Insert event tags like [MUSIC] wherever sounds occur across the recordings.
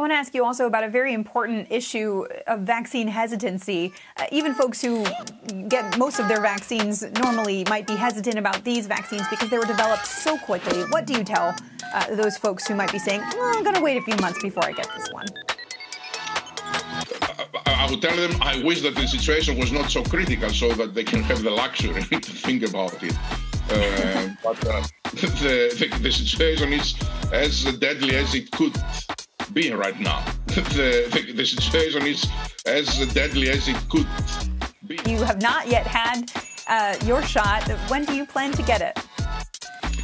I want to ask you also about a very important issue of vaccine hesitancy. Uh, even folks who get most of their vaccines normally might be hesitant about these vaccines because they were developed so quickly. What do you tell uh, those folks who might be saying, well, I'm going to wait a few months before I get this one? I would tell them I wish that the situation was not so critical so that they can have the luxury [LAUGHS] to think about it. Uh, but uh, [LAUGHS] the, the, the, situation is as deadly as it could be right now. [LAUGHS] the, the, the situation is as deadly as it could be. You have not yet had uh, your shot. When do you plan to get it?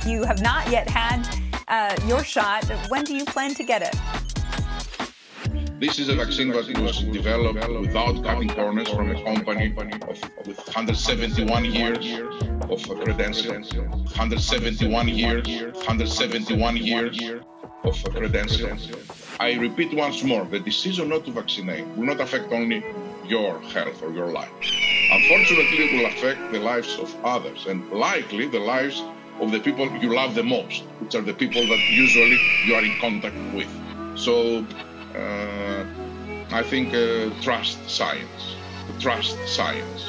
You have not yet had uh, your shot. When do you plan to get it? This is a vaccine that was developed without cutting corners from a company of, with 171 years of credentials, 171 years, 171 years of credentials. I repeat once more, the decision not to vaccinate will not affect only your health or your life. Unfortunately, it will affect the lives of others and likely the lives of the people you love the most, which are the people that usually you are in contact with. So uh, I think uh, trust science. Trust science.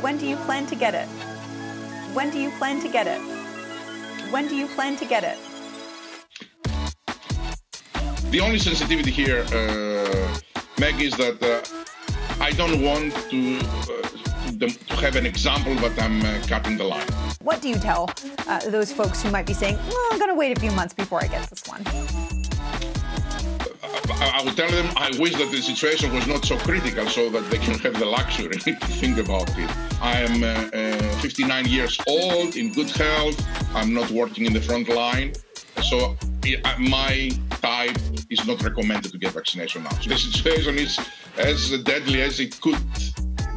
When do you plan to get it? When do you plan to get it? When do you plan to get it? The only sensitivity here, uh, Meg, is that uh, I don't want to, uh, to have an example, but I'm uh, cutting the line. What do you tell uh, those folks who might be saying, well, I'm going to wait a few months before I get this one? I would tell them I wish that the situation was not so critical so that they can have the luxury [LAUGHS] to think about it. I am uh, uh, 59 years old, in good health. I'm not working in the front line. So uh, my type is not recommended to get vaccination now. So the situation is as deadly as it could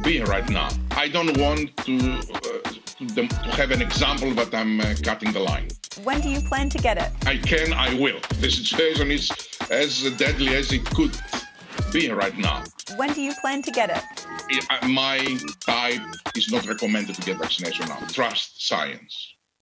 be right now. I don't want to, uh, to, to have an example, but I'm uh, cutting the line. When do you plan to get it? I can, I will. The situation is as deadly as it could be right now. When do you plan to get it? My type is not recommended to get vaccination now. Trust science.